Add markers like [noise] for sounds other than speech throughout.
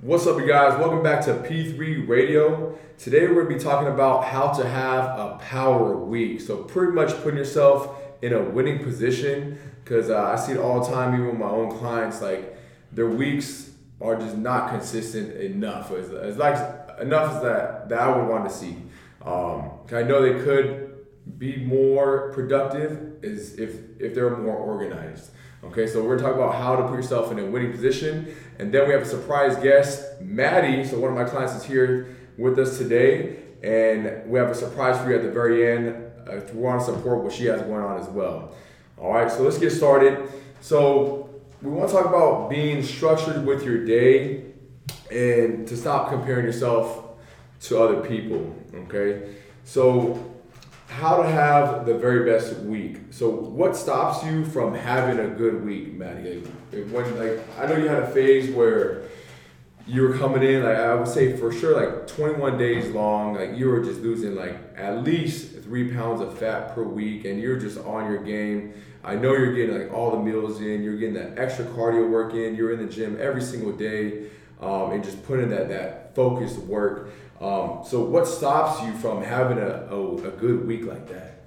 What's up, you guys? Welcome back to P3 Radio. Today we're going to be talking about how to have a power week. So, pretty much putting yourself in a winning position because uh, I see it all the time, even with my own clients. Like, their weeks are just not consistent enough. It's, it's like enough as that, that I would want to see. Um, I know they could be more productive is if, if they're more organized. Okay, so we're gonna talk about how to put yourself in a winning position. And then we have a surprise guest, Maddy. So one of my clients is here with us today. And we have a surprise for you at the very end. If you want to support what she has going on as well. All right, so let's get started. So we want to talk about being structured with your day and to stop comparing yourself to other people. Okay, so how to have the very best week. So what stops you from having a good week, Maddy? When like I know you had a phase where you were coming in like I would say for sure like 21 days long like you were just losing like at least three pounds of fat per week and you're just on your game. I know you're getting like all the meals in, you're getting that extra cardio work in, you're in the gym every single day, um, and just putting that that focused work. Um, so what stops you from having a, a, a good week like that?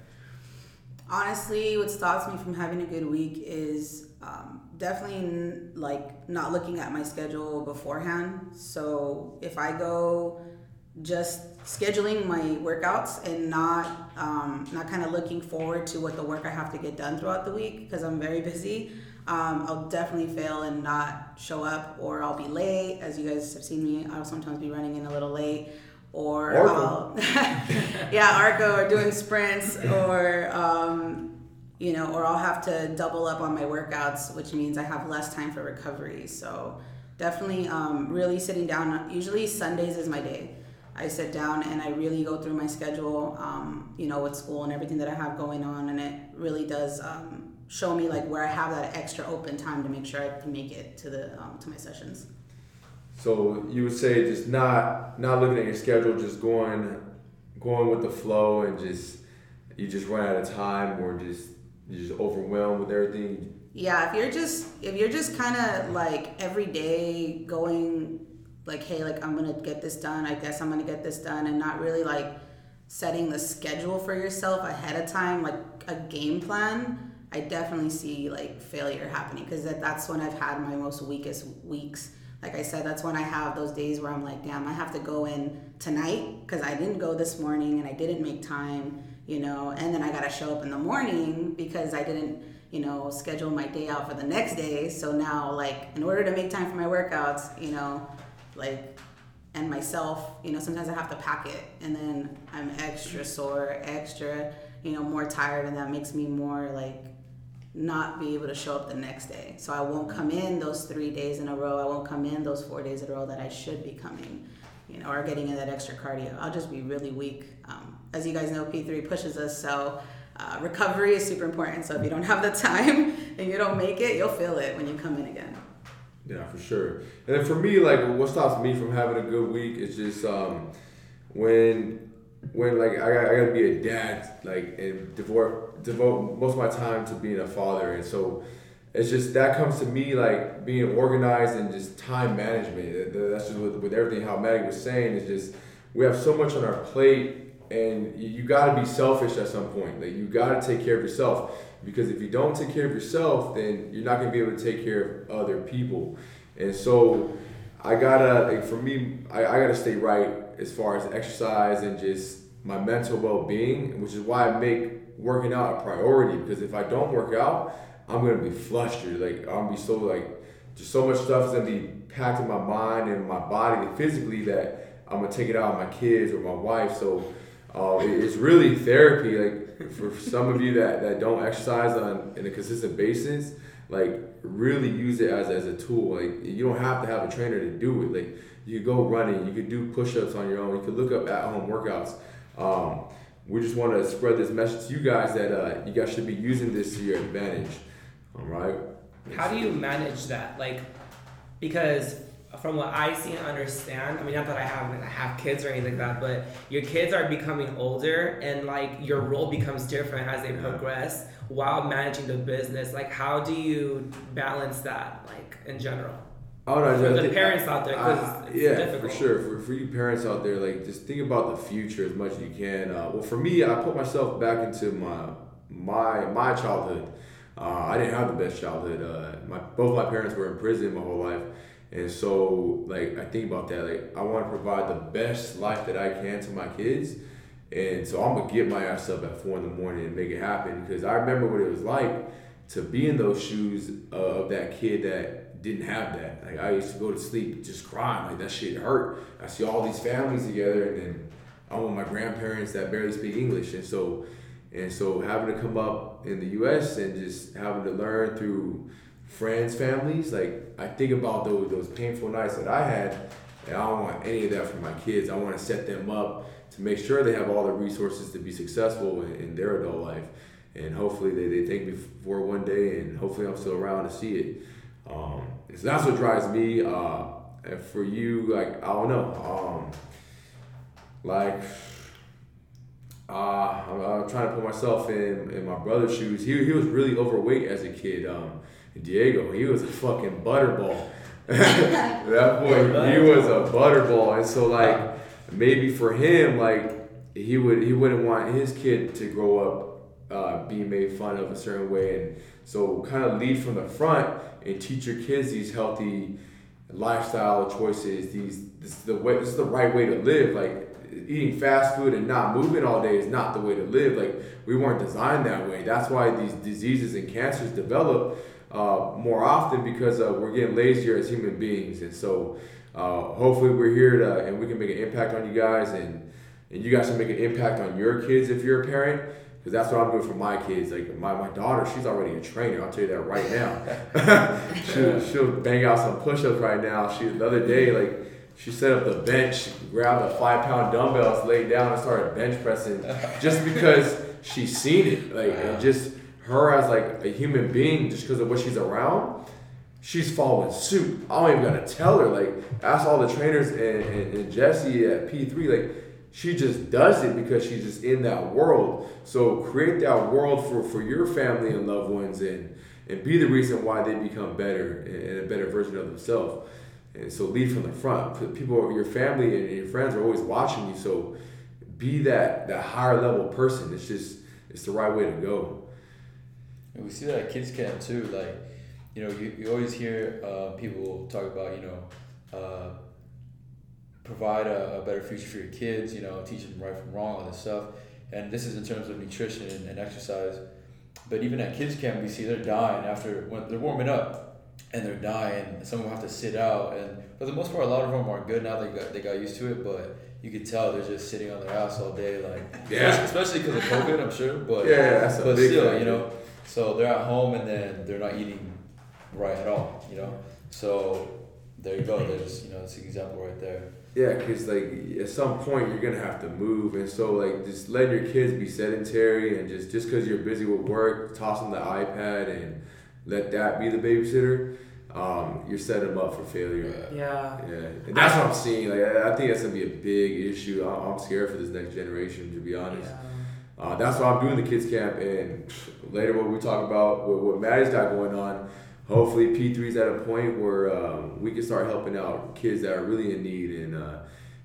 Honestly, what stops me from having a good week is um, definitely like not looking at my schedule beforehand. So if I go just scheduling my workouts and not um, not kind of looking forward to what the work I have to get done throughout the week because I'm very [laughs] busy. Um, I'll definitely fail and not show up, or I'll be late. As you guys have seen me, I'll sometimes be running in a little late, or I'll, [laughs] yeah, Arco, or doing sprints, or um, you know, or I'll have to double up on my workouts, which means I have less time for recovery. So definitely, um, really sitting down. Usually Sundays is my day. I sit down and I really go through my schedule, um, you know, with school and everything that I have going on, and it really does um, show me like where I have that extra open time to make sure I can make it to the um, to my sessions. So you would say just not not looking at your schedule, just going going with the flow, and just you just run out of time, or just you just overwhelmed with everything. Yeah, if you're just if you're just kind of like every day going like, hey, like I'm gonna get this done. I guess I'm gonna get this done, and not really like setting the schedule for yourself ahead of time, like a game plan I definitely see like failure happening because that, that's when I've had my most weakest weeks. Like I said, that's when I have those days where I'm like, damn, I have to go in tonight because I didn't go this morning and I didn't make time, you know, and then I got to show up in the morning because I didn't, you know, schedule my day out for the next day. So now, like, in order to make time for my workouts, you know, like, and myself, you know, sometimes I have to pack it and then I'm extra sore, extra, you know, more tired, and that makes me more like not be able to show up the next day. So I won't come in those three days in a row. I won't come in those four days in a row that I should be coming, you know, or getting in that extra cardio. I'll just be really weak. Um, as you guys know, P3 pushes us, so uh, recovery is super important. So if you don't have the time [laughs] and you don't make it, you'll feel it when you come in again. Yeah, for sure. And for me, like, what stops me from having a good week is just um, when when like I, I gotta be a dad, like and devote devote most of my time to being a father, and so it's just that comes to me like being organized and just time management. That's just with, with everything how Maddy was saying is just we have so much on our plate, and you got to be selfish at some point. Like you got to take care of yourself because if you don't take care of yourself, then you're not gonna be able to take care of other people, and so. I gotta like for me, I, I gotta stay right as far as exercise and just my mental well being, which is why I make working out a priority. Because if I don't work out, I'm gonna be flustered. Like I'm gonna be so like just so much stuff is gonna be packed in my mind and my body physically that I'm gonna take it out on my kids or my wife. So uh, it's really therapy. Like for some of you that, that don't exercise on in a consistent basis, like really use it as, as a tool. Like you don't have to have a trainer to do it. Like you go running, you could do push-ups on your own. You could look up at-home workouts. Um, we just want to spread this message to you guys that uh, you guys should be using this to your advantage. All right. How do you manage that? Like, because from what I see and understand, I mean, not that I have I have kids or anything like that, but your kids are becoming older, and like your role becomes different as they yeah. progress while managing the business. Like, how do you balance that, like in general? Oh no, For the think- parents out there, 'cause it's yeah, difficult. for sure. For, for you parents out there, like just think about the future as much as you can. Uh, well, for me, I put myself back into my my my childhood. Uh, I didn't have the best childhood. Uh, my both my parents were in prison my whole life, and so like I think about that. Like I want to provide the best life that I can to my kids, and so I'm gonna get my ass up at four in the morning and make it happen because I remember what it was like to be in those shoes of that kid that didn't have that. Like I used to go to sleep just crying, like that shit hurt. I see all these families together, and then I'm with my grandparents that barely speak English, and so and so having to come up in the U.S. and just having to learn through friends, families, like I think about those those painful nights that I had, and I don't want any of that for my kids. I want to set them up to make sure they have all the resources to be successful in, in their adult life, and hopefully they, they thank me for one day, and hopefully I'm still around to see it. Um, so that's what drives me. Uh, and for you, like I don't know, um, like uh, I'm, I'm trying to put myself in in my brother's shoes. He, he was really overweight as a kid. Um, Diego, he was a fucking butterball. [laughs] that [laughs] boy, he was a butterball, and so like maybe for him, like he would he wouldn't want his kid to grow up uh, being made fun of a certain way, and so kind of lead from the front and teach your kids these healthy lifestyle choices. These this is the way this is the right way to live. Like eating fast food and not moving all day is not the way to live. Like we weren't designed that way. That's why these diseases and cancers develop uh, more often because uh, we're getting lazier as human beings. And so uh, hopefully we're here to and we can make an impact on you guys and and you guys can make an impact on your kids if you're a parent. Because that's what I'm doing for my kids. Like my, my daughter, she's already a trainer. I'll tell you that right now. [laughs] she'll, she'll bang out some push-ups right now. She the other day, like she set up the bench, grabbed a five pound dumbbells, laid down, and started bench pressing just because she's seen it. Like and just her as like a human being, just because of what she's around, she's following suit. I don't even gotta tell her. Like ask all the trainers and, and, and Jesse at P three, like she just does it because she's just in that world. So create that world for, for your family and loved ones and and be the reason why they become better and a better version of themselves. And so lead from the front. People, your family and your friends are always watching you. So be that that higher level person. It's just it's the right way to go. And we see that at kids camp too. Like, you know, you, you always hear uh, people talk about, you know, uh, provide a, a better future for your kids, you know, teach them right from wrong, all this stuff. And this is in terms of nutrition and, and exercise. But even at kids camp, we see they're dying after when they're warming up and they're dying. Some of them have to sit out, and for the most part, a lot of them are good now. They got they got used to it, but you could tell they're just sitting on their ass all day, like Yeah. especially because of COVID, I'm sure. But Yeah, yeah, that's a but big still, factor. you know, so they're at home and then they're not eating right at all, you know. So there you go. There's you know, it's an example right there. Yeah, because like at some point you're gonna have to move, and so like just letting your kids be sedentary and just just because you're busy with work, toss them the iPad and let that be the babysitter. Um, you're setting them up for failure. Yeah. Yeah, and that's what I'm seeing. Like I I think that's gonna be a big issue. I- I'm scared for this next generation, to be honest. Yeah. Uh, that's why I'm doing the kids camp, and later what we talk about what, what Maddy's got going on. Hopefully, P3's at a point where um, we can start helping out kids that are really in need, and uh,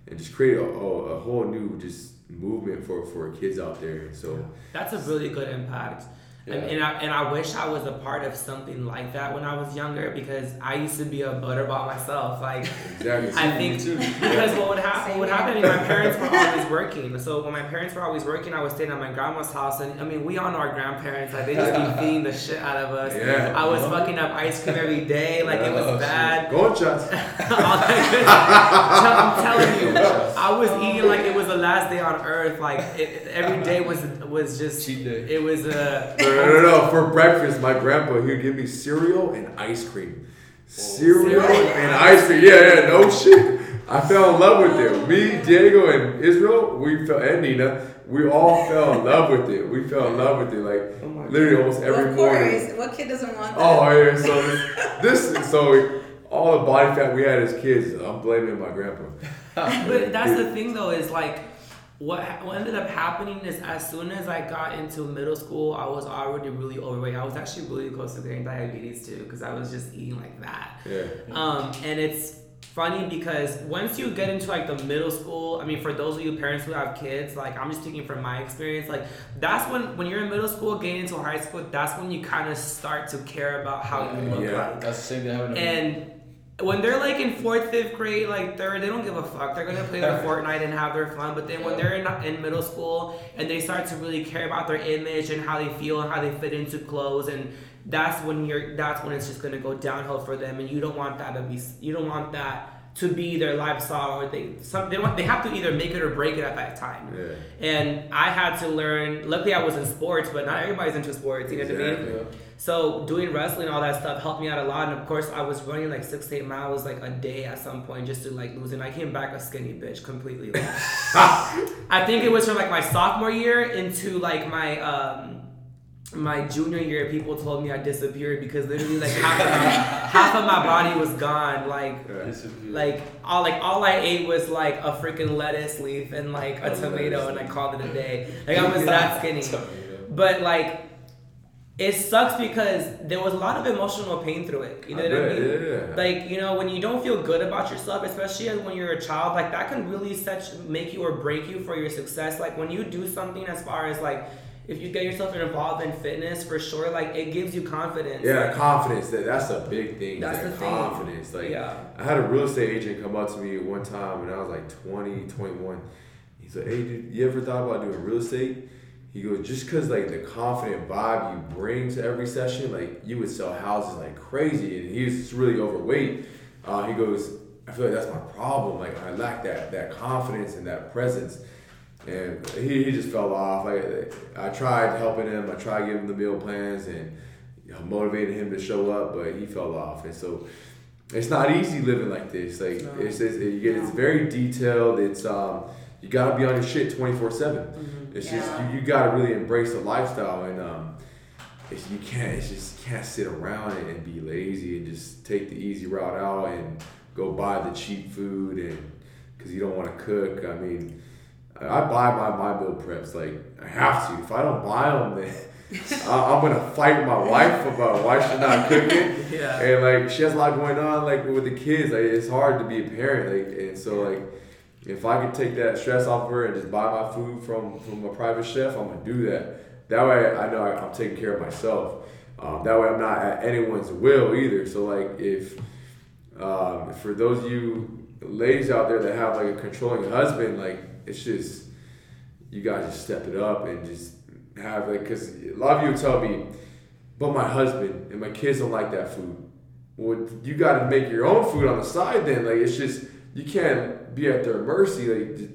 and just create a, a, a whole new just movement for for kids out there. So That's a really good impact. And, Yeah. and, I, and I wish I was a part of something like that when I was younger because I used to be a butterball myself. Like, exactly. I think too. because what would happen, what would happen is my parents were always working. So when my parents were always working, I was staying at my grandma's house, and I mean, we all know our grandparents. Like they just be [laughs] feeding the shit out of us. Yeah. I was uh-huh. fucking up ice cream every day. Like it Oh, was shit. bad. Go shots. [laughs] All that good- [laughs] I'm telling you, I was eating like it last day on earth. Like it, every day was was just Cheat day. it was a. No, no, no, no. For breakfast, my grandpa he would give me cereal and ice cream. Cereal Cereal and ice cream. Yeah, yeah, no shit. I fell in love with it. Me, Diego, and Israel, we fell, and Nina, we all fell in love with it. We fell in love with it, like Oh my literally almost every of morning. course. What kid doesn't want that? Oh yeah, so this, this, so all the body fat we had as kids, I'm blaming my grandpa. But that's the thing though is like what what ended up happening is as soon as I got into middle school, I was already really overweight. I was actually really close to getting diabetes too because I was just eating like that. Yeah. Um, and it's funny because once you get into like the middle school, I mean, for those of you parents who have kids, like I'm just speaking from my experience, like that's when when you're in middle school, getting into high school, that's when you kind of start to care about how you look Yeah. like. That's the same thing happened to me. And when they're like in fourth, fifth grade, like third, they don't give a fuck. They're gonna play their [laughs] Fortnite and have their fun. But then when they're in, in middle school and they start to really care about their image and how they feel and how they fit into clothes, and that's when you're that's when it's just gonna go downhill for them. And you don't want that to be you don't want that to be their lifestyle or they some they want they have to either make it or break it at that time. Yeah. And I had to learn. Luckily, I was in sports, but not everybody's into sports. You know what I mean? Exactly. So doing wrestling, all that stuff helped me out a lot. And of course, I was running like six to eight miles like a day at some point just to like lose. And I came back a skinny bitch completely. Like, [laughs] I think it was from like my sophomore year into like my um my junior year. People told me I disappeared because literally like half of my, [laughs] half of my body was gone. Like Yeah. Like all like all I ate was like a freaking lettuce leaf and like a tomato, and I called it a day. [laughs] Like I was that skinny. But like, it sucks because there was a lot of emotional pain through it. You know I what I mean? yeah. Like you know when you don't feel good about yourself, especially when you're a child, like that can really such make you or break you for your success. Like when you do something as far as like if you get yourself involved in fitness for sure, like it gives you confidence. Yeah, confidence. That that's a big thing. That's that the thing. confidence. Like Yeah. I had a real estate agent come up to me one time when I was like 20, 21. He's like, "Hey, dude, you ever thought about doing real estate?" He goes, "Just cause like the confident vibe you bring to every session, like you would sell houses like crazy." And he was just really overweight. Uh, he goes, "I feel like that's my problem. Like I lack that that confidence and that presence." And he, he just fell off. Like I tried helping him. I tried giving him the meal plans and motivated him to show up, but he fell off. And so it's not easy living like this. Like No. it's, it's get it's very detailed. It's um you gotta be on your shit twenty four seven. Mm-hmm. It's just you, you gotta really embrace the lifestyle and um it's, you can't it's just you can't sit around and, and be lazy and just take the easy route out and go buy the cheap food and because you don't want to cook. I mean, I buy my my meal preps like I have to. If I don't buy them, then [laughs] I- I'm gonna fight my wife about why she's not [laughs] cooking. Yeah. And like she has a lot going on, like with the kids. Like it's hard to be a parent. Like and so like if I could take that stress off of her and just buy my food from from a private chef, I'm gonna do that. That way I know I- I'm taking care of myself. Um, that way I'm not at anyone's will either. So like if um, for those of you ladies out there that have like a controlling husband, like it's just you guys just step it up and just have like because a lot of you tell me, but my husband and my kids don't like that food. Well, you got to make your own food on the side. Then like it's just you can't be at their mercy. Like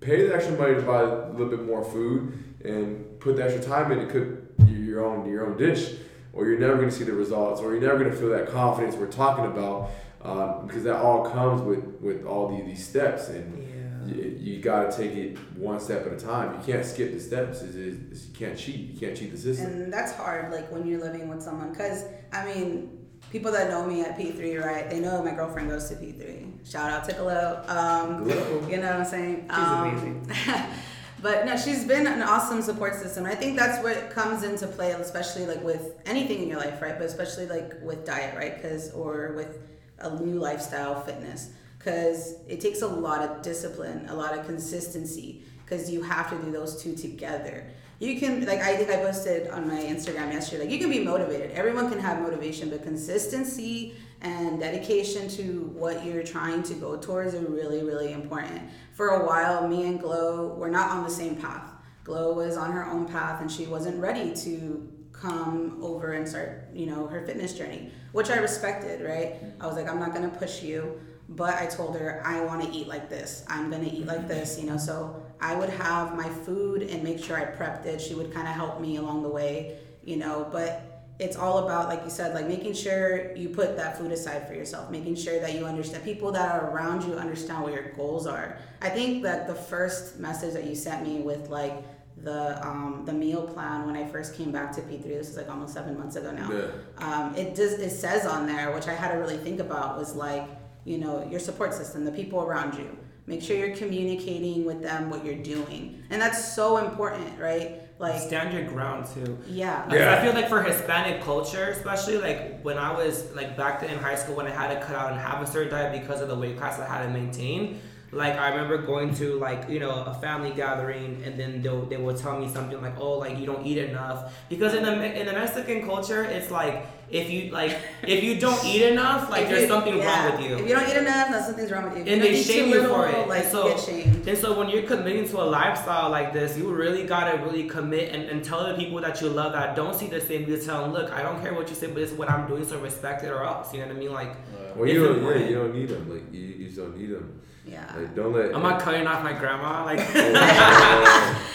pay the extra money to buy a little bit more food and put the extra time in to cook your- your own your own dish, or you're never going to see the results, or you're never going to feel that confidence we're talking about. Um, because that all comes with with all the, these steps and Yeah. you, you got to take it one step at a time. You can't skip the steps. It's, it's, you can't cheat. You can't cheat the system. And that's hard, like when you're living with someone. Because, I mean, people that know me at P3, right, they know my girlfriend goes to P3. Shout out to Glow. Um, Glow. You know what I'm saying? She's Um, amazing. [laughs] but no, she's been an awesome support system. I think that's what comes into play, especially like with anything in your life, right? But especially like with diet, right? Because, or with a new lifestyle, fitness. Because it takes a lot of discipline, a lot of consistency, because you have to do those two together. You can, like, I think I posted on my Instagram yesterday, like, you can be motivated. Everyone can have motivation, but consistency and dedication to what you're trying to go towards are really, really important. For a while, me and Glow were not on the same path. Glow was on her own path and she wasn't ready to come over and start, you know, her fitness journey, which I respected, right? I was like, I'm not gonna push you, but I told her I want to eat like this. I'm gonna eat like this, you know. So I would have my food and make sure I prepped it. She would kind of help me along the way, you know. But it's all about, like you said, like making sure you put that food aside for yourself, making sure that you understand people that are around you understand what your goals are. I think that the first message that you sent me with like the um, the meal plan when I first came back to P3. This is like almost seven months ago now. Yeah. Um, it does it says on there, which I had to really think about, was like you know your support system, the people around you. Make sure you're communicating with them what you're doing, and that's so important, right? Like stand your ground too. Yeah. yeah. I feel like for Hispanic culture, especially like when I was like back then in high school when I had to cut out and have a certain diet because of the weight class I had to maintain. Like I remember going to like you know a family gathering and then they they would tell me something like oh like you don't eat enough because in the in the Mexican culture it's like if you like if you don't eat enough like If there's you- something yeah. wrong with you. If you don't eat enough, then something's wrong with you. If and you they shame you little, for it. Like and so, get shamed. and so when you're committing to a lifestyle like this, you really gotta really commit and, and tell the people that you love that don't see the same. You tell them, look, I don't care what you say, but this is what I'm doing, so respect it or else. You know what I mean? Like, Well, you don't, yeah, you don't need them. Like you, you just don't need them. Yeah. Like don't let. I'm not cutting off my grandma. Like, [laughs] [laughs] [laughs]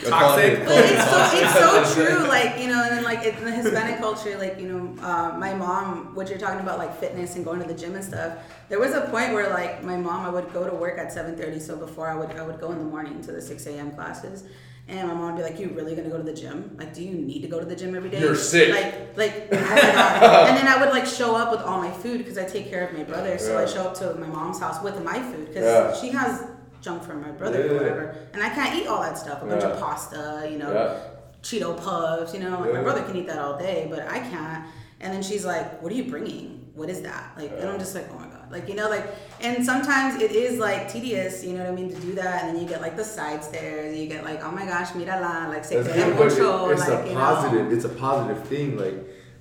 Toxic. Toxic. But it's so it's so true. Like you know, and then like in the Hispanic culture, like you know, uh, my mom, what you're talking about, like fitness and going to the gym and stuff. There was a point where like my mom, I would go to work at 7:30, so before I would I would go in the morning to the 6 a.m. classes. And my mom would be like, "You really gonna go to the gym? Like, do you need to go to the gym every day? You're sick. Like, like, [laughs] oh and then I would like show up with all my food because I take care of my brother. So I show up to my mom's house with my food because Yeah. she has junk from my brother Yeah. or whatever, and I can't eat all that stuff. A bunch of pasta, you know, Yeah. Cheeto puffs, you know, like my brother can eat that all day, but I can't. And then she's like, "What are you bringing? What is that?" Like, and I'm just like, "Oh my god!" Like, you know, like, and sometimes it is like tedious, you know what I mean, to do that, and then you get like the side stares, and you get like, "Oh my gosh, mira la," like, se That's te good, ve but mucho, it, it's like, a positive. know. It's a positive thing. Like,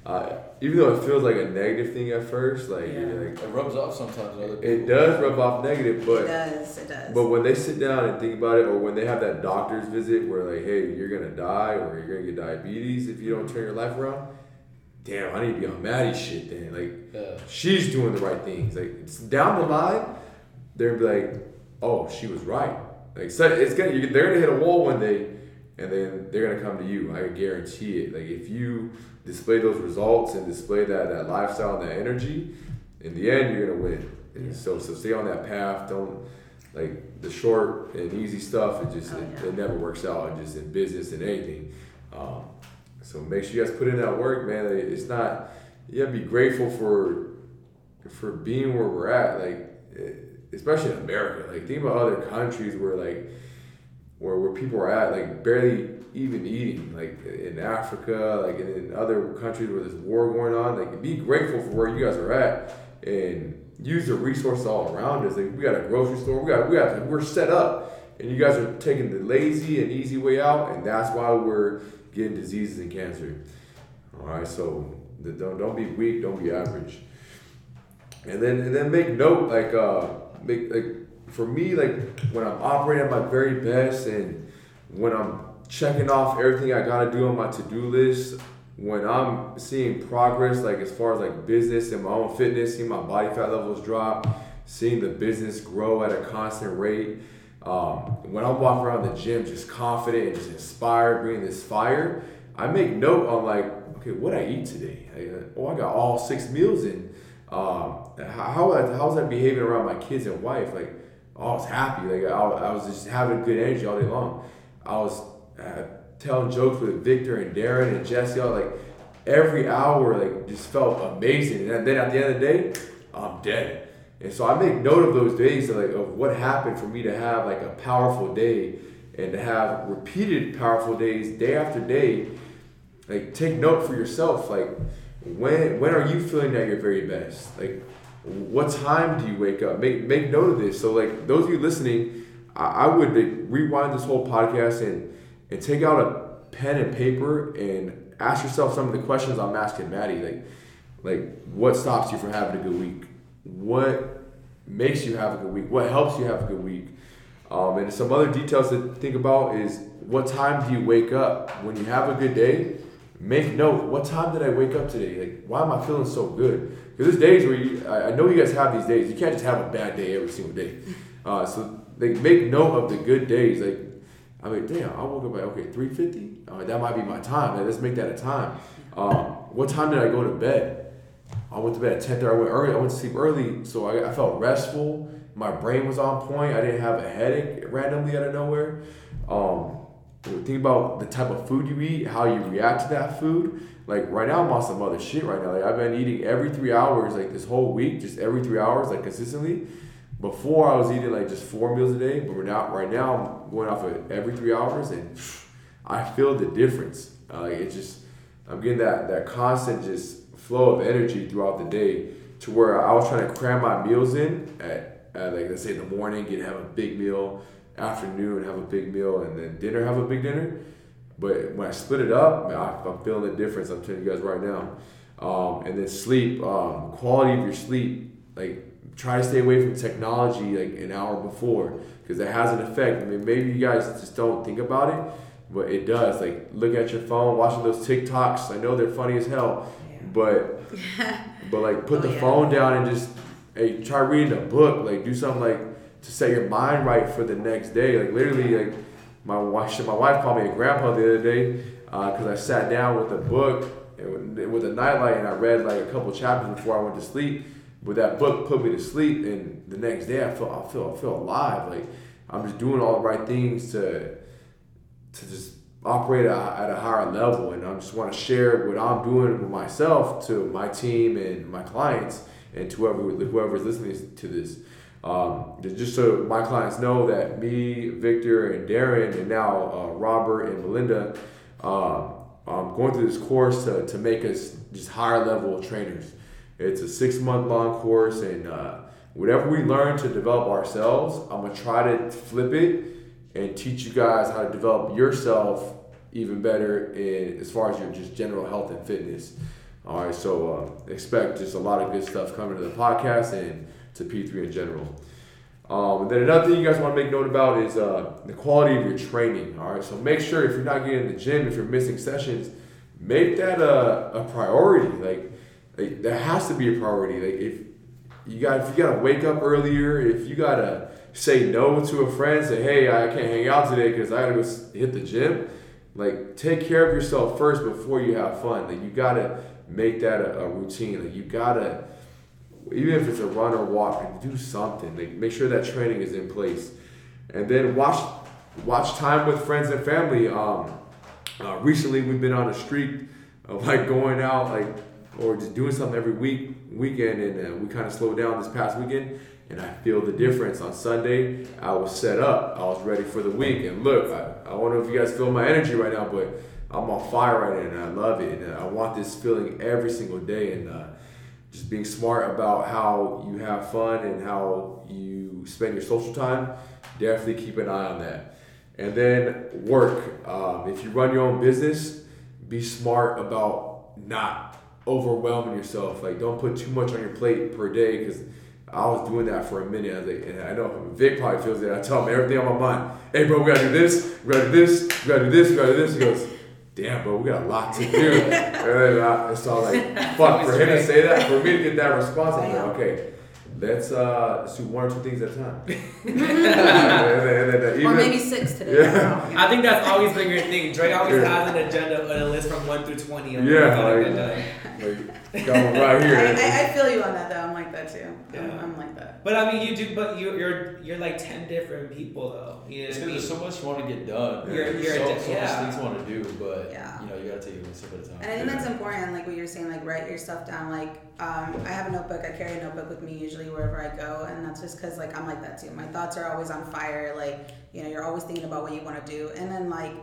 uh, even though it feels like a negative thing at first, like, Yeah. like It rubs off sometimes other people. it does rub off negative, but It does, it does. but when they sit down and think about it, or when they have that doctor's visit where like, hey, you're gonna die, or you're gonna get diabetes if you don't turn your life around. Damn, I need to be on Maddy's shit then. Like, Yeah. she's doing the right things. Like it's down the line, they're be like, "Oh, she was right." Like so it's gonna you, they're gonna hit a wall one day, and then they're gonna come to you. I guarantee it. Like if you display those results and display that that lifestyle and that energy, in the end you're gonna win. And so so stay on that path. Don't like the short and easy stuff. It just Oh, it, yeah. it never works out. And just in business and anything. Um, so make sure you guys put in that work, man. It's not you gotta be grateful for for being where we're at, like eh, especially in America. Like think about other countries where like where where people are at, like barely even eating, like in Africa, like in, in other countries where there's war going on. Like be grateful for where you guys are at and use the resources all around us. Like we got a grocery store, we got we got we're set up, and you guys are taking the lazy and easy way out, and that's why we're getting diseases and cancer. All right, so the- don't don't be weak, don't be average and then and then make note like uh make like for me like when I'm operating at my very best and when I'm checking off everything I gotta do on my to-do list when I'm seeing progress like as far as like business and my own fitness seeing my body fat levels drop seeing the business grow at a constant rate um, when I'm walking around the gym just confident and just inspired bringing this fire I make note on like okay what I eat today I, uh, oh I got all six meals in um, how, how how's that behaving around my kids and wife? Like, oh, I was happy. Like, I, I was just having good energy all day long. I was uh, telling jokes with Victor and Darren and Jesse. All like every hour, like just felt amazing. And then at the end of the day, I'm dead. And so I make note of those days, like of what happened for me to have like a powerful day and to have repeated powerful days day after day. Like take note for yourself like when when are you feeling at your very best? Like what time do you wake up? Make make note of this. So like those of you listening i, I would like, rewind this whole podcast and and take out a pen and paper and ask yourself some of the questions i'm asking maddy. Like like what stops you from having a good week what makes you have a good week what helps you have a good week. Um, and some other details to think about is what time do you wake up? When you have a good day make note what time did i wake up today? Like why am i feeling so good? Because there's days where you I, know you guys have these days. You can't just have a bad day every single day. Uh, so like make note of the good days. Like i mean damn i woke up at okay 3.50 uh, that might be my time. Like, let's make that a time. Um, what time did i go to bed I went to bed at 10 I went early. I went to sleep early, so I, I felt restful. My brain was on point. I didn't have a headache randomly out of nowhere. Um, think about the type of food you eat, how you react to that food. Like right now, I'm on some other shit right now. Like I've been eating every three hours, like this whole week, just every three hours, like consistently. before I was eating like just four meals a day, but we're now right now I'm going off of every three hours, and I feel the difference. Uh, like it just I'm getting that that constant just flow of energy throughout the day to where I was trying to cram my meals in at, at like let's say in the morning, get have a big meal, afternoon have a big meal, and then dinner have a big dinner. But when I split it up, man, I, I'm feeling the difference. I'm telling you guys right now. Um, and then sleep, um, quality of your sleep, like try to stay away from technology like an hour before because it has an effect. I mean, maybe you guys just don't think about it, but it does. Like look at your phone, watching those TikToks. I know they're funny as hell, but [laughs] but like put Oh, the yeah. phone down and just hey try reading a book. Like do something like to set your mind right for the next day. Like literally like my wife my wife called me a grandpa the other day uh, because I sat down with a book and with- with a nightlight and I read like a couple chapters before I went to sleep. But that book put me to sleep, and the next day I feel I feel I feel alive. Like I'm just doing all the right things to to just operate at a, higher level, and I just want to share what I'm doing with myself to my team and my clients and to whoever whoever's listening to this. Um, just so my clients know that me, Victor, and Darren, and now uh, Robert and Melinda, um, I'm going through this course to, to make us just higher level trainers. It's a six month long course, and uh, whatever we learn to develop ourselves, I'm gonna try to flip it and teach you guys how to develop yourself even better in as far as your just general health and fitness. All right, so uh, expect just a lot of good stuff coming to the podcast and to P3 in general. Um, then another thing you guys want to make note about is uh, the quality of your training. All right, so make sure if you're not getting in the gym, if you're missing sessions, make that a, a priority. Like, like that has to be a priority. Like if you got if you gotta wake up earlier, if you gotta say no to a friend, say hey I can't hang out today because I gotta go hit the gym. Like take care of yourself first before you have fun. Like you gotta make that a, a routine. Like you gotta even if it's a run or walk, like, do something. Like make sure that training is in place, and then watch watch time with friends and family. Um, uh, recently, we've been on a streak of like going out, like or just doing something every week weekend, and uh, we kind of slowed down this past weekend. And I feel the difference. On Sunday, I was set up. I was ready for the week. And look, I, I don't know if you guys feel my energy right now, but I'm on fire right now, and I love it. And I want this feeling every single day. And uh, just being smart about how you have fun and how you spend your social time. Definitely keep an eye on that. And then work. Um, if you run your own business, be smart about not overwhelming yourself. Like, don't put too much on your plate per day because I was doing that for a minute. I was like, and I know Vic probably feels it. I tell him everything on my mind. Hey, bro, we gotta do this. We gotta do this. We gotta do this. We gotta do this. He goes, damn, bro, we got a lot to do. [laughs] and then I, it's all like, fuck, for him to say that, for me to get that response, I'm like, okay, let's uh, let's do one or two things at a time. [laughs] [laughs] and then, and then, or even- maybe six today. I. I think that's always been your thing. Dre always Yeah. has an agenda and a list from one through twenty. of Yeah, like- like, [laughs] going right here. I, I, I feel you on that though. I'm like that too. I'm, I'm like that. But I mean, you do. But you, you're you're like ten different people though. You know It's I mean? there's so much you want to get done. You're- you're so, a- so yeah. much things you want to do, but Yeah. you know you gotta take it one step at a time. And I think that's important, like what you're saying, like write your stuff down. Like um, I have a notebook. I carry a notebook with me usually wherever I go, and that's just because like I'm like that too. My thoughts are always on fire. Like you know, you're always thinking about what you want to do, and then like s-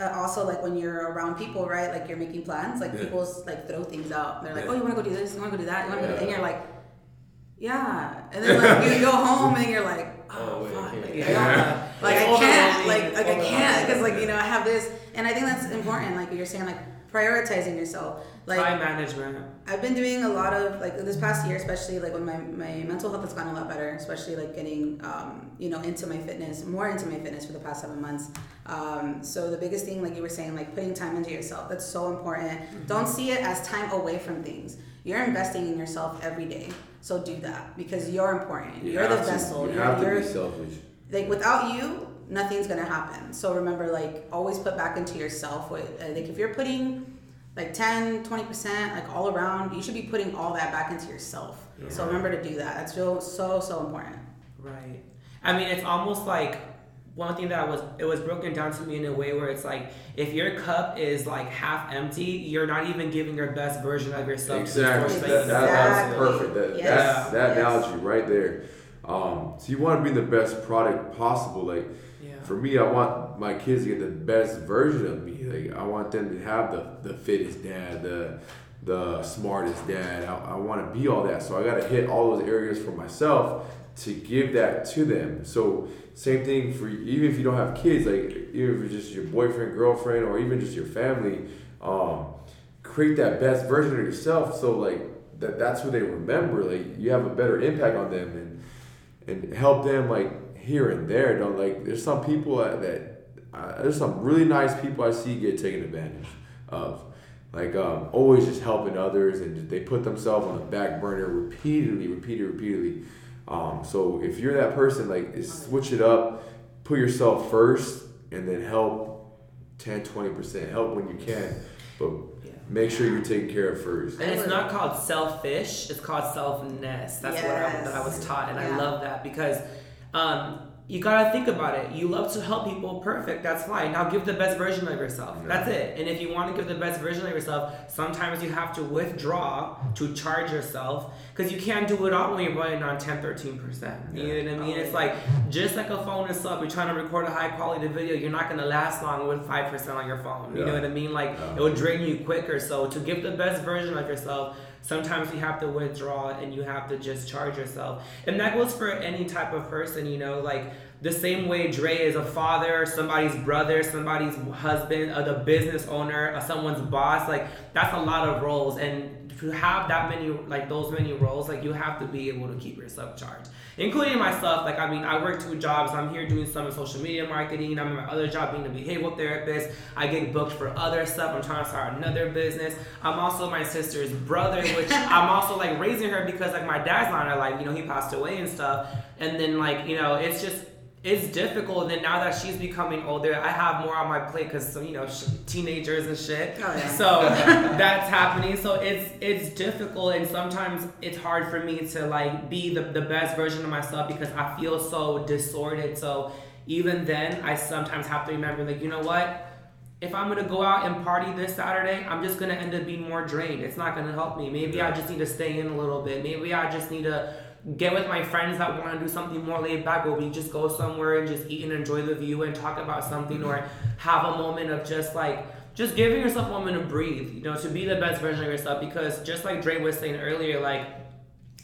Uh, also like when you're around people, right? Like you're making plans. Like Yeah. people like throw things out. They're like, Yeah. oh, you want to go do this? You want to go do that? You want to go? do-" And you're like, yeah. And then like you go home and you're like, oh, Oh, wait, fuck. Like, Yeah. I don't- like I can't, like like I can't, because like you know I have this, and I think that's important. Like you're saying, like prioritizing yourself. Like Time management. I've been doing a lot of like this past year, especially like when my, my mental health has gotten a lot better, especially like getting um, you know into my fitness, more into my fitness for the past seven months. Um, so the biggest thing, like you were saying, like putting time into yourself, that's so important. Don't see it as time away from things. You're investing in yourself every day, so do that because you're important. You You're the to- vessel. You You're, have to be selfish. like without you nothing's gonna happen so remember like always put back into yourself uh, like if you're putting like 10 20% like all around you should be putting all that back into yourself so remember to do that that's so so so important Right. I mean, it's almost like one thing that was it was broken down to me in a way where it's like if your cup is like half empty, you're not even giving your best version of yourself. to the Exactly. That, that that, that's perfect. That, Yes. That's that Yes. analogy right there. Um, so you want to be the best product possible. Like Yeah. for me, I want my kids to get the best version of me. Like I want them to have the, the fittest dad, the the smartest dad. I, I want to be all that. So I got to hit all those areas for myself to give that to them. So same thing for even if you don't have kids, like even if it's just your boyfriend, girlfriend, or even just your family, um, create that best version of yourself. So like that that's who they remember. Like you have a better impact on them and and help them like here and there. Don't like there's some people that, that uh, there's some really nice people I see get taken advantage of. Like um, always just helping others and they put themselves on the back burner repeatedly, repeatedly, repeatedly. Um, so if you're that person, like switch it up, put yourself first, and then help 10, 20 percent. Help when you can, but Yeah. make sure you're taken care of first. And it's not called selfish; it's called selfness. That's what I, that I was taught, and I love that because um, you gotta think about it. You love to help people, perfect. That's fine. Now give the best version of yourself. Yeah. That's it. And if you want to give the best version of yourself, sometimes you have to withdraw to charge yourself because you can't do it all when you're running on 10, 13 percent. You know what I mean? Oh, It's yeah. like just like a phone is up. You're trying to record a high quality video. You're not gonna last long with five percent on your phone. You know what I mean? Like it will drain you quicker. So to give the best version of yourself, sometimes you have to withdraw and you have to just charge yourself. And that goes for any type of person, you know, like the same way Dre is a father, somebody's brother, somebody's husband, uh, the business owner, someone's boss. Like that's a lot of roles, and to have that many, like those many roles, like you have to be able to keep yourself charged, including myself. Like I mean, I work two jobs. I'm here doing some social media marketing. I'm in my other job being a behavioral therapist. I get booked for other stuff. I'm trying to start another business. I'm also my sister's brother, which [laughs] I'm also like raising her because like my dad's not alive. You know, he passed away and stuff. And then like you know, it's just it's difficult. And then now that she's becoming older, I have more on my plate because you know sh- teenagers and shit. Oh, yeah. So [laughs] that's happening. So it's it's difficult, and sometimes it's hard for me to like be the, the best version of myself because I feel so disordered. So even then, I sometimes have to remember like you know what. If I'm gonna go out and party this Saturday, I'm just gonna end up being more drained. It's not gonna help me. Maybe I just need to stay in a little bit. Maybe I just need to get with my friends that want to do something more laid back where we just go somewhere and just eat and enjoy the view and talk about something or have a moment of just like just giving yourself a moment to breathe you know to be the best version of yourself because just like Dre was saying earlier like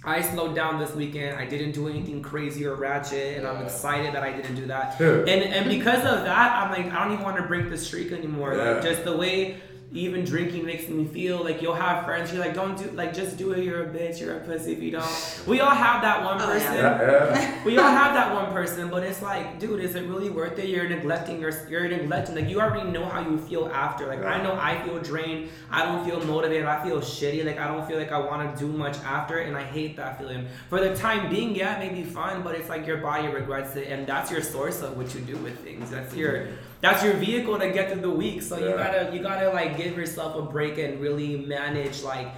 I slowed down this weekend. I didn't do anything crazy or ratchet, and I'm excited that I didn't do that. Yeah. And and because of that, I'm like I don't even want to break the streak anymore. Yeah. Like just the way even drinking makes me feel like you'll have friends you're like don't do like just do it you're a bitch you're a pussy if you don't we all have that one oh, yeah. person Yeah, yeah. we all have that one person, but it's like, dude, is it really worth it? You're neglecting your, you're neglecting. Like you already know how you feel after. Like I know I feel drained. I don't feel motivated. I feel shitty. Like I don't feel like I want to do much after, it, and I hate that feeling. For the time being, yeah, it may be fun, but it's like your body regrets it, and that's your source of what you do with things. That's your that's your vehicle to get through the week. So you gotta you gotta like give yourself a break and really manage like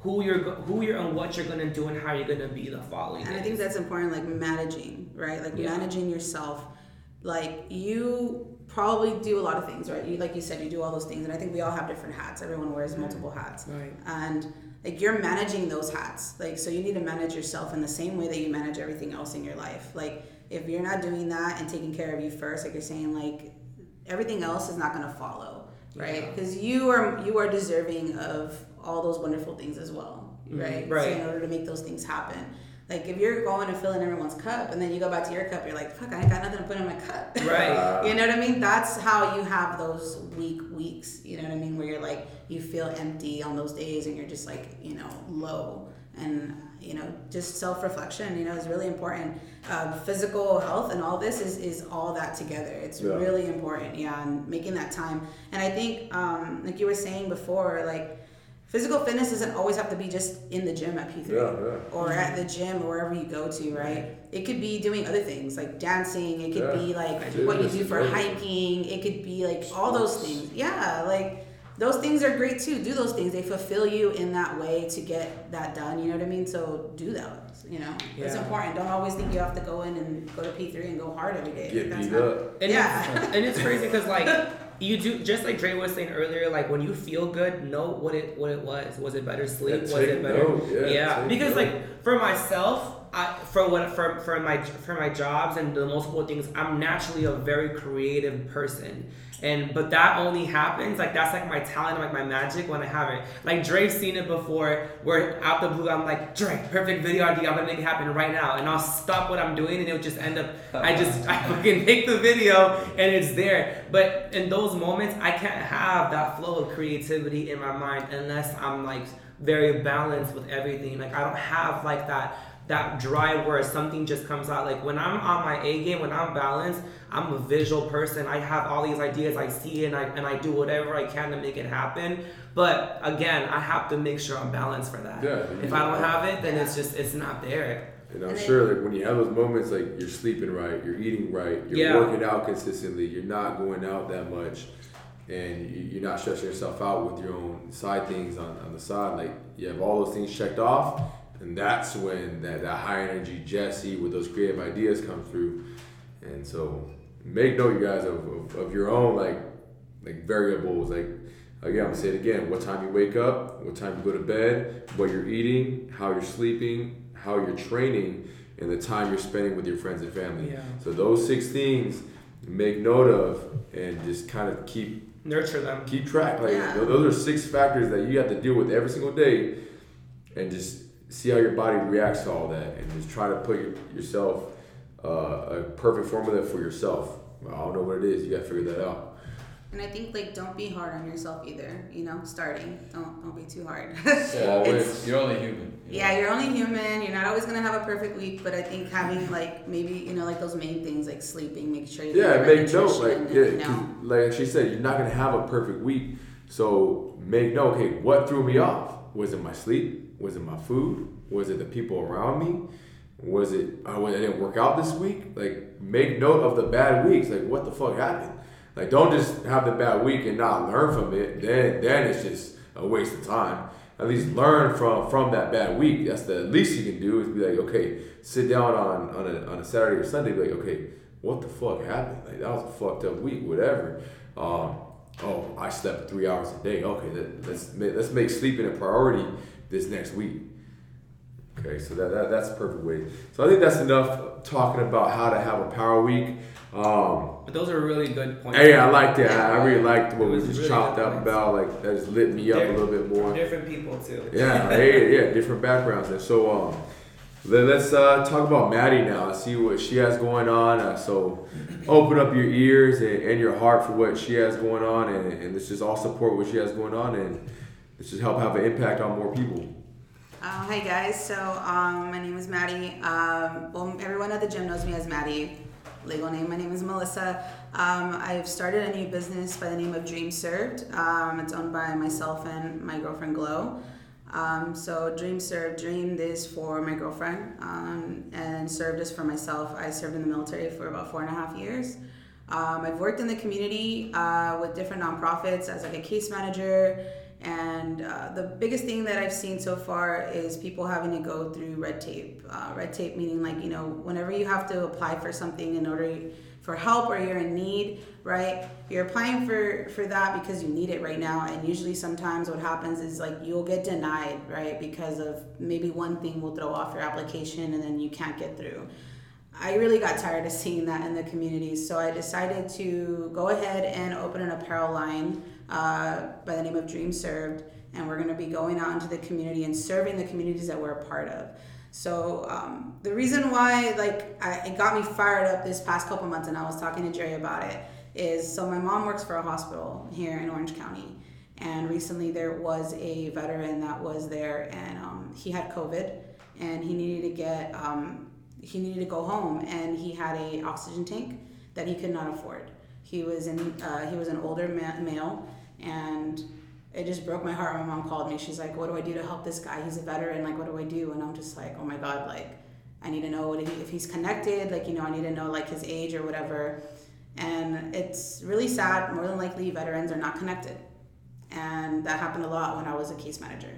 who you're who you're and what you're gonna do and how you're gonna be the following. And I think that's important, like managing, right? Like Yeah. managing yourself. Like you probably do a lot of things, right? You like you said, you do all those things, and I think we all have different hats. Everyone wears multiple hats, Right. and like you're managing those hats. Like so, you need to manage yourself in the same way that you manage everything else in your life. Like if you're not doing that and taking care of you first, like you're saying, like everything else is not gonna follow, right? Yeah. Because you are you are deserving of all those wonderful things as well, mm-hmm. right? So right. in order to make those things happen. Like if you're going and filling everyone's cup and then you go back to your cup, you're like, fuck, I ain't got nothing to put in my cup. [laughs] Right. You know what I mean? That's how you have those weak weeks. You know what I mean? Where you're like, you feel empty on those days and you're just like, you know, low. And, you know, just self reflection, you know, is really important. Uh, physical health and all this is, is all that together. It's Yeah. really important. Yeah. And making that time. And I think, um, like you were saying before, like, physical fitness doesn't always have to be just in the gym at P3 Yeah, yeah. or at the gym or wherever you go to, right? It could be doing other things like dancing. It could Yeah. be like Dude, what you do for hiking. It could be like all those things. Yeah, like those things are great too. Do those things. They fulfill you in that way to get that done. You know what I mean? So do those. You know, it's important. Don't always think you have to go in and go to P three and go hard every day. Get That's beat not- up. And Yeah. it's, [laughs] and it's crazy because like [laughs] you do just like Dre was saying earlier, like when you feel good, know what it what it was. Was it better sleep? Yeah, was it better? note. Yeah, take because note. like for myself, I, for what for, for my for my jobs and the multiple things, I'm naturally a very creative person. And but that only happens like that's like my talent, like my magic when I have it. Like Dre's seen it before, where out the blue I'm like Dre, perfect video idea. I'm gonna make it happen right now, and I'll stop what I'm doing, and it'll just end up. I just [laughs] I fucking make the video, and it's there. But in those moments, I can't have that flow of creativity in my mind unless I'm like very balanced with everything. Like I don't have like that that drive where something just comes out. Like when I'm on my A game, when I'm balanced, I'm a visual person. I have all these ideas. I see it and I and I do whatever I can to make it happen. But again, I have to make sure I'm balanced for that. Yeah, if I don't have it, then it's just it's not there. And I'm sure, like when you have those moments, like you're sleeping right, you're eating right, you're Yeah. working out consistently, you're not going out that much, and you- you're not stressing yourself out with your own side things on, on the side. Like you have all those things checked off, and that's when that, that high energy Jesse with those creative ideas come through. And so make note, you guys, of, of, of your own like like variables. Like again, I'm gonna say it again: what time you wake up, what time you go to bed, what you're eating, how you're sleeping, how you're training, and the time you're spending with your friends and family. Yeah. So those six things, make note of, and just kind of keep Nurture them. keep track. Like Yeah. those are six factors that you have to deal with every single day, and just see how your body reacts to all that, and just try to put yourself uh, a perfect formula for yourself. I don't know what it is. You got to figure that out. And I think like don't be hard on yourself either. You know, starting don't don't be too hard. [laughs] Yeah, Always. you're only human. you know? Yeah, you're only human. You're not always gonna have a perfect week, but I think having like maybe you know like those main things like sleeping, make sure you Yeah, get the right make note. Like, nutrition, yeah, you 'cause know. like she said, you're not gonna have a perfect week. So make note. Okay, what threw me off? Was it my sleep? Was it my food? Was it the people around me? Was it oh, I didn't work out this week? Like, make note of the bad weeks. Like, what the fuck happened? Like, don't just have the bad week and not learn from it. Then, then it's just a waste of time. At least learn from from that bad week. That's the least you can do is be like, okay, sit down on on a, on a Saturday or Sunday. Be like, okay, what the fuck happened? Like that was a fucked up week. Whatever. Um, oh, I slept three hours a day. Okay, let, let's make, let's make sleeping a priority this next week. Okay, so that, that that's a perfect way. So I think that's enough talking about how to have a power week. Um, But those are really good points. hey, I liked it. I, I really liked what we just really chopped up about. Like that just lit me up a little bit more. Different people too. Yeah, hey, yeah, different backgrounds. And so, um, let, us uh, talk about Maddy now. And see what she has going on. Uh, so, open up your ears and, and your heart for what she has going on, and, and let's just all support what she has going on, and let's just help have an impact on more people. Uh, hi guys, so um, my name is Maddy. Um, well, everyone at the gym knows me as Maddy. Legal name, my name is Melissa. Um, I've started a new business by the name of Dream Served. Um, it's owned by myself and my girlfriend Glow. Um, so Dream Served, dreamed is for my girlfriend, um, and served is for myself. I served in the military for about four and a half years. I've worked in the community uh, with different nonprofits as like a case manager, and uh, the biggest thing that I've seen so far is people having to go through red tape. Uh, red tape meaning like you know whenever you have to apply for something in order for help or you're in need, right? You're applying for for that because you need it right now, and usually sometimes what happens is like you'll get denied, right? Because of maybe one thing will throw off your application and then you can't get through. I really got tired of [laughs] seeing that in the community, so I decided to go ahead and open an apparel line uh, by the name of Dream Served, and we're going to be going out into the community and serving the communities that we're a part of. So um, the reason why, like, I, it got me fired up this past couple months, and I was talking to Jerry about it, is so my mom works for a hospital here in Orange County, and recently there was a veteran that was there, and um, he had COVID, and he needed to get um, he needed to go home and he had a oxygen tank that he could not afford he was in uh, he was an older ma- male and it just broke my heart. My mom called me. She's like what do i do to help this guy? He's a veteran. Like what do i do? And i'm just like oh my god like i need to know he, if he's connected. Like you know i need to know like his age or whatever. And it's really sad. More than likely veterans are not connected. And that happened a lot when i was a case manager.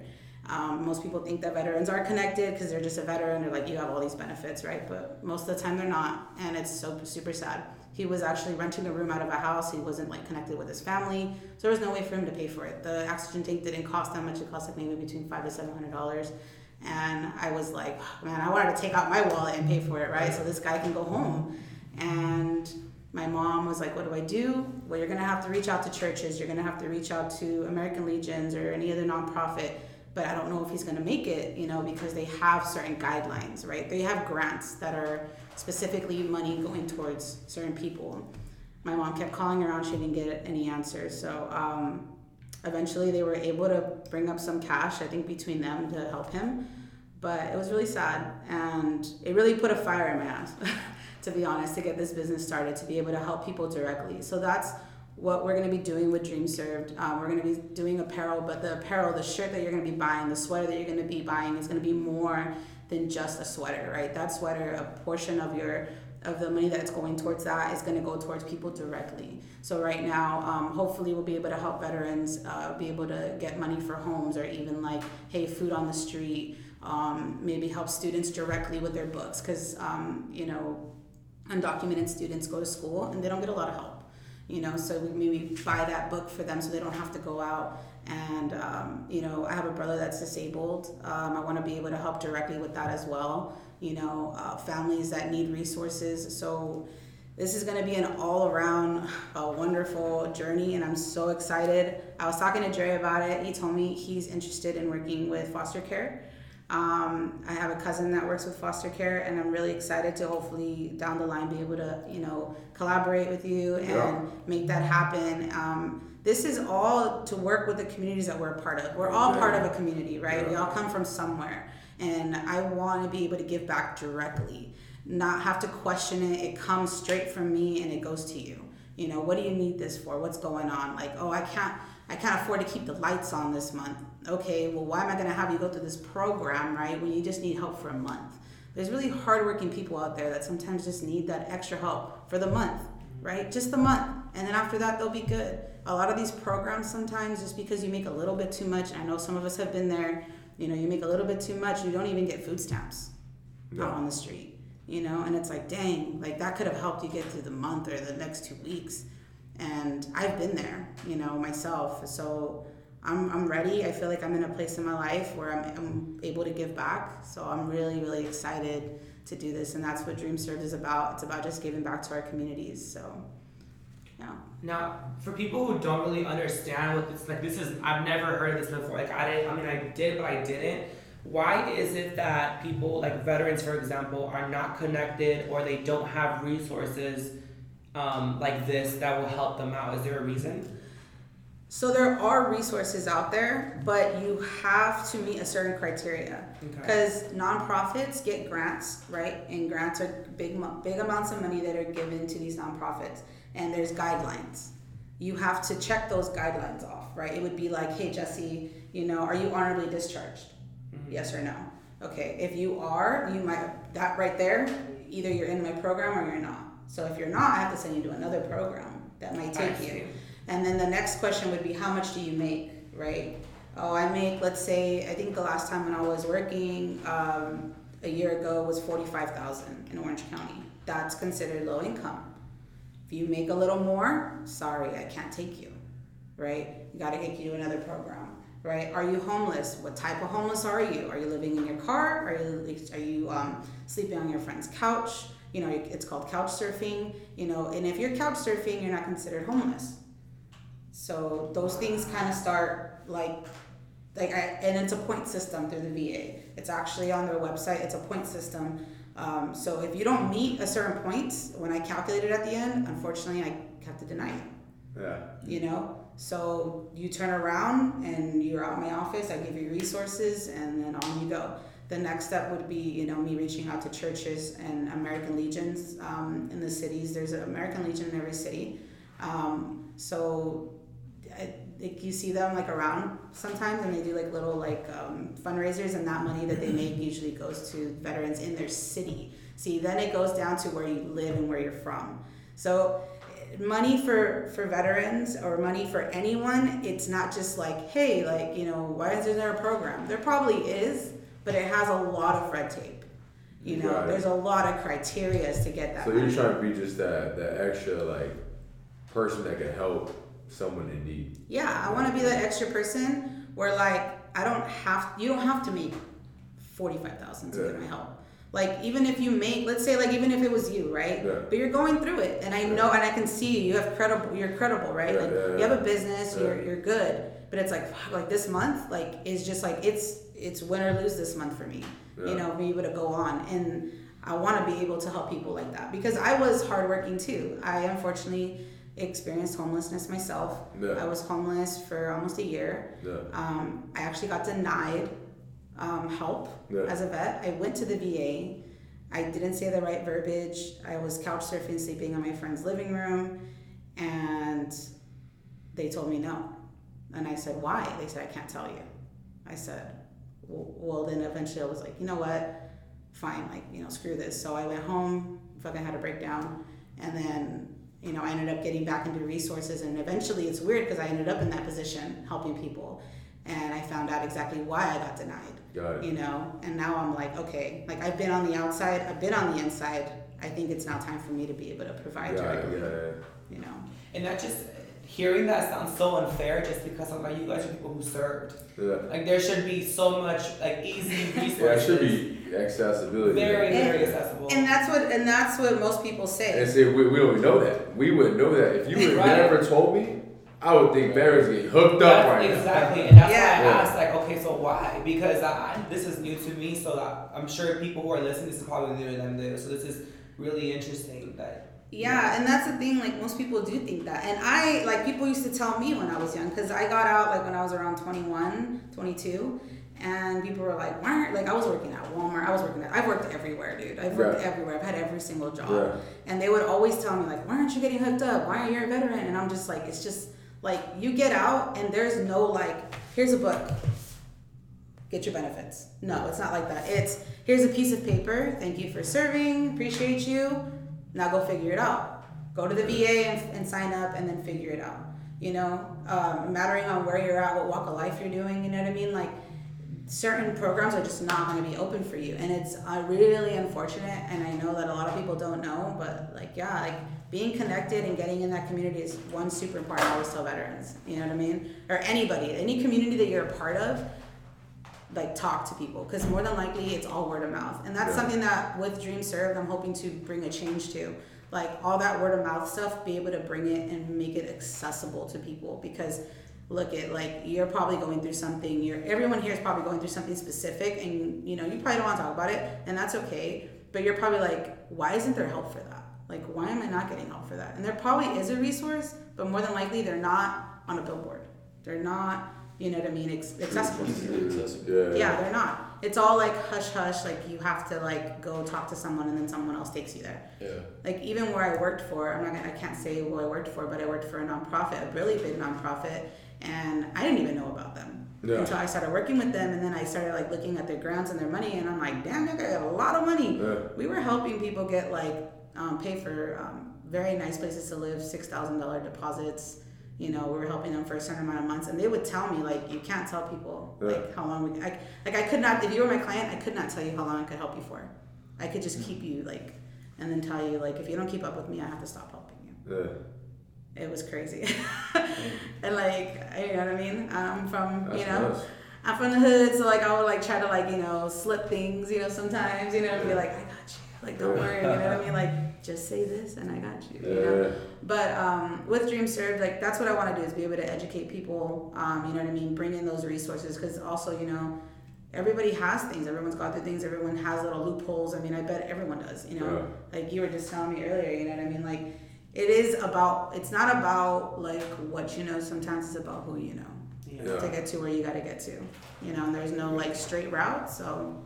Um, most people think that veterans are connected because they're just a veteran. They're like, you have all these benefits, right? But most of the time they're not, and it's so super sad. He was actually renting a room out of a house. He wasn't like connected with his family, so there was no way for him to pay for it. The oxygen tank didn't cost that much. It cost like maybe between five to seven hundred dollars, And I was like, oh, man, I wanted to take out my wallet and pay for it, right? So this guy can go home. And my mom was like, What do I do? Well, you're to have to reach out to churches. You're to have to reach out to American Legions or any other nonprofit. But I don't know if he's going to make it, you know, because they have certain guidelines, right? They have grants that are specifically money going towards certain people. My mom kept calling around. She didn't get any answers. So um, eventually they were able to bring up some cash, I think, between them to help him. But it was really sad. And it really put a fire in my ass. [laughs] to be honest, to get this business started, to be able to help people directly. So that's what we're going to be doing with Dream Served. Um, we're going to be doing apparel, but the apparel, the shirt that you're going to be buying, the sweater that you're going to be buying is going to be more than just a sweater, right? That sweater, a portion of your of the money that's going towards that is going to go towards people directly. So right now, um, hopefully, we'll be able to help veterans uh, be able to get money for homes or even like, hey, food on the street. Um, maybe help students directly with their books because um, you know undocumented students go to school and they don't get a lot of help you know so we maybe buy that book for them so they don't have to go out and um, you know i have a brother that's disabled. Um, i want to be able to help directly with that as well. You know uh, families that need resources. So this is going to be an all around uh, wonderful journey and i'm so excited. I was talking to Jerry about it. He told me he's interested in working with foster care. Um, I have a cousin that works with foster care, and I'm really excited to hopefully down the line be able to, you know, collaborate with you and yeah. make that happen. This is all to work with the communities that we're a part of. We're all part of a community, right? Yeah. We all come from somewhere, and I want to be able to give back directly, not have to question it. It comes straight from me, and it goes to you. You know, what do you need this for? What's going on? Like, oh, I can't I can't afford to keep the lights on this month. Okay, well, why am I going to have you go through this program, right, when you just need help for a month? There's really hardworking people out there that sometimes just need that extra help for the month, right? Just the month. And then after that, they'll be good. A lot of these programs sometimes, just because you make a little bit too much, I know some of us have been there, you know, you make a little bit too much, you don't even get food stamps no. out on the street, you know, and it's like, dang, like that could have helped you get through the month or the next two weeks and I've been there, you know, myself. So I'm, I'm ready. I feel like I'm in a place in my life where I'm, I'm able to give back. So I'm really, really excited to do this. And that's what Dream Served is about. It's about just giving back to our communities. So, yeah. Now, for people who don't really understand what this like, this is I've never heard of this before. Like I didn't. I mean, I did, but I didn't. Why is it that people like veterans, for example, are not connected or they don't have resources? um, like this that will help them out? Is there a reason? So there are resources out there, but you have to meet a certain criteria because okay. nonprofits get grants, right? And grants are big, big amounts of money that are given to these nonprofits, and there's guidelines. You have to check those guidelines off, right? It would be like, hey, Jesse, you know, are you honorably discharged? Mm-hmm. Yes or no? Okay, if you are, you might that right there. Either you're in my program or you're not. So if you're not, I have to send you to another program that might take you. And then the next question would be, how much do you make, right? Oh, I make, let's say, I think the last time when I was working um, a year ago was 45,000 in Orange County. That's considered low income. If you make a little more, sorry, I can't take you, right? You got to get you to another program, right? Are you homeless? What type of homeless are you? Are you living in your car? Are you are you um, sleeping on your friend's couch? you know, it's called couch surfing, you know, and if you're couch surfing, you're not considered homeless. So those things kind of start like, like, I, and it's a point system through the VA. It's actually on their website. It's a point system. Um, so if you don't meet a certain point, when I calculate it at the end, unfortunately, I have to deny it. Yeah. You know, so you turn around and you're out my office. I give you resources, and then on you go the next step would be, you know, me reaching out to churches and American Legions um, in the cities. There's an American Legion in every city. Um, so I, like you see them like around sometimes and they do like little like um, fundraisers and that money that they [clears throat] make usually goes to veterans in their city. See, then it goes down to where you live and where you're from. So money for for veterans or money for anyone, it's not just like, hey, like, you know, why is there a program? There probably is, but it has a lot of red tape. You know, there's a lot of criteria to get that. So you're trying to be just that that extra like person that can help someone in need. Yeah, I want to be that extra person where like I don't have you don't have to make 45,000 to Yeah. get my help. Like even if you make, let's say like even if it was you, right? Yeah. But you're going through it, and I know, and I can see you. You have credible. You're credible, right? Yeah, like yeah, you have a business. Yeah. You're you're good. But it's like fuck, like this month, like is just like it's it's win or lose this month for me. Yeah. You know, be able to go on, and I want to be able to help people like that because I was hardworking too. I unfortunately experienced homelessness myself. Yeah. I was homeless for almost a year. Yeah. Um, I actually got denied um, help Yeah. as a vet. I went to the VA. I didn't say the right verbiage. I was couch surfing, sleeping in my friend's living room, and they told me no. And I said, why? They said, I can't tell you. I said, well, well, then eventually I was like, you know what? Fine, like, you know, screw this. So I went home, fucking had a breakdown, and then, you know, I ended up getting back into resources. And eventually it's weird because I ended up in that position helping people. And I found out exactly why I got denied Got it. you know and now i'm like okay like i've been on the outside i've been on the inside i think it's now time for me to be able to provide Got it. directly Yeah. you know And that just hearing that sounds so unfair just because I'm like you guys are people who served. Yeah. Like there should be so much like easy resources. [laughs] Yeah, it should be accessibility. very, And- very accessible. and that's what and that's what most people say And see, we, we don't know that. We wouldn't know that. If you would Right. never told me, I would think Barry's getting hooked up That's right exactly, and that's Yeah. why I asked, like, okay, so why? Because I, this is new to me, so that I'm sure people who are listening, this is probably new to them too. So this is really interesting. That yeah and that's the thing like most people do think that and i like people used to tell me when i was young because i got out like when i was around 21 22 and people were like why aren't like i was working at walmart i was working at i've worked everywhere dude i've worked everywhere i've had every single job. And they would always tell me like, "Why aren't you getting hooked up? Why aren't you a veteran?" And I'm just like, it's just like you get out and there's no like, here's a book, get your benefits. No, it's not like that. It's here's a piece of paper. Thank you for serving. Appreciate you. Now go figure it out. Go to the VA and, and sign up, and then figure it out. You know, um, mattering on where you're at, what walk of life you're doing. You know what I mean? Like certain programs are just not going to be open for you. And it's uh, really unfortunate and i know that a lot of people don't know but like yeah like being connected and getting in that community is one super important i always tell veterans you know what i mean? Or anybody any community that you're a part of like talk to people because more than likely it's all word of mouth. And that's Yeah. something that with dream served i'm hoping to bring a change to. Like all that word of mouth stuff be able to bring it and make it accessible to people because look at like you're probably going through something you're everyone here is probably going through something specific and you know you probably don't want to talk about it and that's okay but you're probably like why isn't there help for that like why am i not getting help for that and there probably is a resource but more than likely they're not on a billboard they're not you know what i mean ex- accessible to you Easily accessible. Yeah. yeah they're not it's all like hush hush like you have to like go talk to someone and then someone else takes you there Yeah. like even where I worked for, I'm not gonna, I can't say who I worked for, but I worked for a nonprofit, a really big nonprofit, and I didn't even know about them Yeah. until I started working with them, and then I started like looking at their grants and their money, and I'm like, damn, that guy got a lot of money. Yeah. We were helping people get like um, pay for um, very nice places to live, six thousand dollar deposits. You know, we were helping them for a certain amount of months, and they would tell me like, you can't tell people Yeah. like how long we, I, like I could not. If you were my client, I could not tell you how long I could help you for. I could just keep you like, and then tell you like, if you don't keep up with me, I have to stop helping you. Yeah. It was crazy, [laughs] and like, you know what I mean. I'm from, That's you know, nuts. I'm from the hood, so like I would like try to like you know slip things, you know, sometimes, you know, and be like, I got you, like don't worry, you know what I mean, like just say this and I got you, you know. But um, with Dream Served, like that's what I want to do is be able to educate people. Um, you know what I mean? Bring in those resources because also you know everybody has things. Everyone's got their things. Everyone has little loopholes. I mean, I bet everyone does. You know, like you were just telling me earlier. You know what I mean? Like it is about. It's not about like what you know. Sometimes it's about who you know Yeah. to get to where you got to get to. You know, and there's no like straight route. So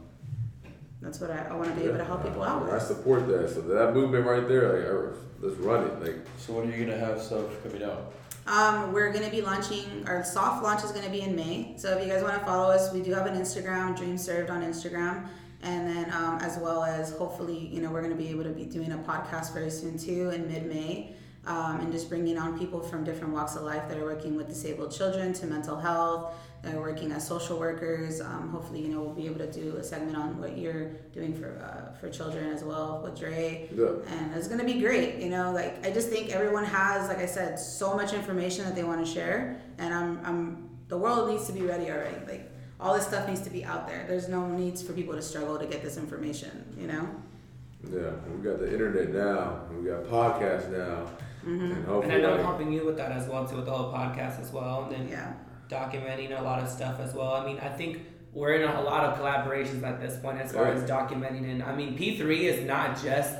that's what I, I want to be able to help people out with I support that. So that movement right there, like, let's run it. Like, So when are you gonna have stuff coming out? Um, we're gonna be launching our soft launch is gonna be in May. So if you guys want to follow us, we do have an Instagram, Dream Served on Instagram, and then um, as well as hopefully you know we're gonna be able to be doing a podcast very soon too in mid May. Um, and just bringing on people from different walks of life that are working with disabled children to mental health, that are working as social workers. Um, hopefully, you know, we'll be able to do a segment on what you're doing for uh, for children as well with Dre yeah. and it's gonna be great you know like i just think everyone has like i said so much information that they want to share and i'm i'm the world needs to be ready already like all this stuff needs to be out there. There's no needs for people to struggle to get this information. You know. Yeah, we got the internet now. We got podcasts now, Mm-hmm. and And I know I'm helping you with that as well too, with the whole podcast as well, and then Yeah. documenting a lot of stuff as well. I mean, I think we're in a lot of collaborations at this point as far Yeah. as documenting. And I mean, P three is not just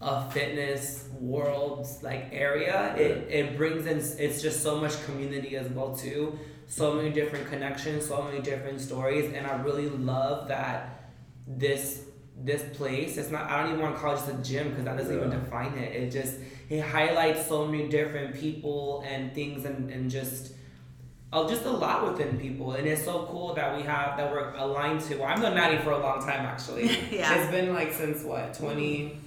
a fitness world like area. It it brings in. It's just so much community as well too. So many different connections, so many different stories, and I really love that this this place. It's not. I don't even want to call it just a gym because that doesn't even define it. It just it highlights so many different people and things and and just oh, just a lot within people, and it's so cool that we have that we're aligned to. Well, I've known Maddy for a long time, actually. [laughs] Yeah. it's been like since what twenty.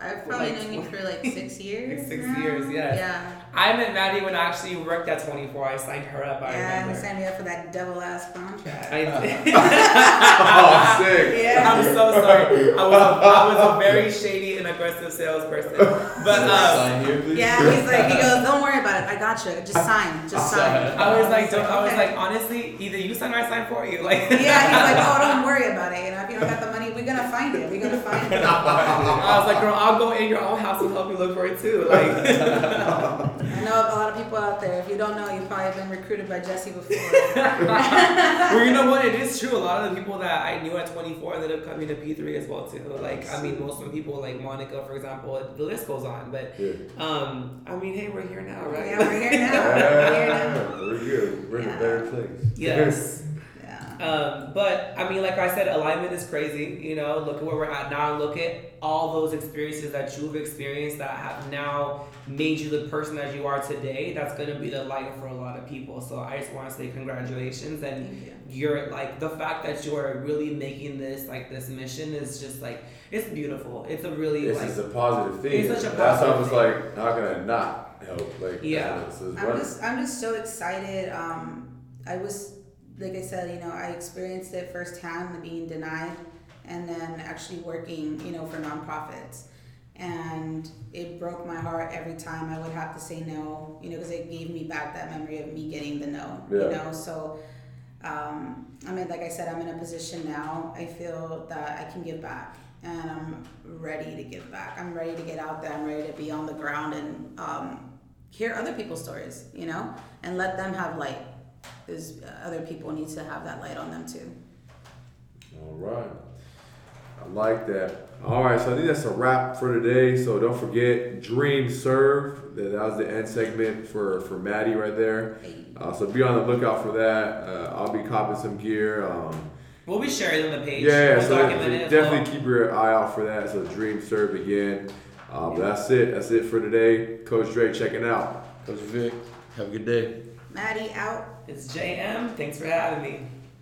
I've probably Like known you for like six [laughs] years. six now. years, yes. Yeah. I met Maddy when I actually worked at twenty four. I signed her up. I Yeah, and remember. signed me up for that double ass contract. I [laughs] oh, [laughs] sick. Yeah. I'm so sorry. I was a, I was a very shady and aggressive salesperson. [laughs] But um, Sign here. Yeah, he's like, he goes, don't worry about it. I got you. Just sign. Just sign. I was like, don't, I was Okay. like, honestly, either you sign or I sign for you. Like, Yeah, he's like, [laughs] oh, don't worry about it. You know, if you don't got the money, we're gonna find it. We're gonna [laughs] find it. I was like, girl, I'll go in your own house and help you look for it too. Like, I know a lot of people out there. If you don't know, you've probably been recruited by Jesse before. well, you know what? It is true. A lot of the people that I knew at 24 ended up coming to P3 as well too. Like, I mean, most of the people, like Monica, for example, the list goes on. But, Yeah. um, I mean, hey, we're here now, right? Yeah, we're here [laughs] now. We're here now. We're good. We're in a Yeah. better place. yes. Yeah. Um, but I mean, like I said, alignment is crazy. You know, look at where we're at now. Look at all those experiences that you've experienced that have now made you the person that you are today. That's going to be the light for a lot of people. So I just want to say congratulations and you. you're like the fact that you are really making this like this mission is just like it's beautiful. It's a really This like is a positive thing. It's such a That's how positive it's like, how can I not help? Like, Yeah. I'm just I'm just so excited. Um, I was like I said, you know, I experienced it firsthand, the being denied, and then actually working, you know, for nonprofits, and it broke my heart every time I would have to say no, you know, because it gave me back that memory of me getting the no, you know. So, um, I mean, like I said, I'm in a position now. I feel that I can give back. And I'm ready to give back. I'm ready to get out there. I'm ready to be on the ground and um, hear other people's stories, you know, and let them have light. Because other people need to have that light on them too. All right. I like that. All right, so I think that's a wrap for today. So don't forget, Dream Serve. That that was the end segment for for Maddy right there. Uh, so be on the lookout for that. Uh, I'll be copping some gear. Um, we'll be sharing on the page. yeah, We'll so document definitely well. keep your eye out for that. So Dream Serve again. Uh, but that's it. That's it for today. Coach Dre checking out. Coach Vic, have a good day. Maddie out. It's JM. Thanks for having me.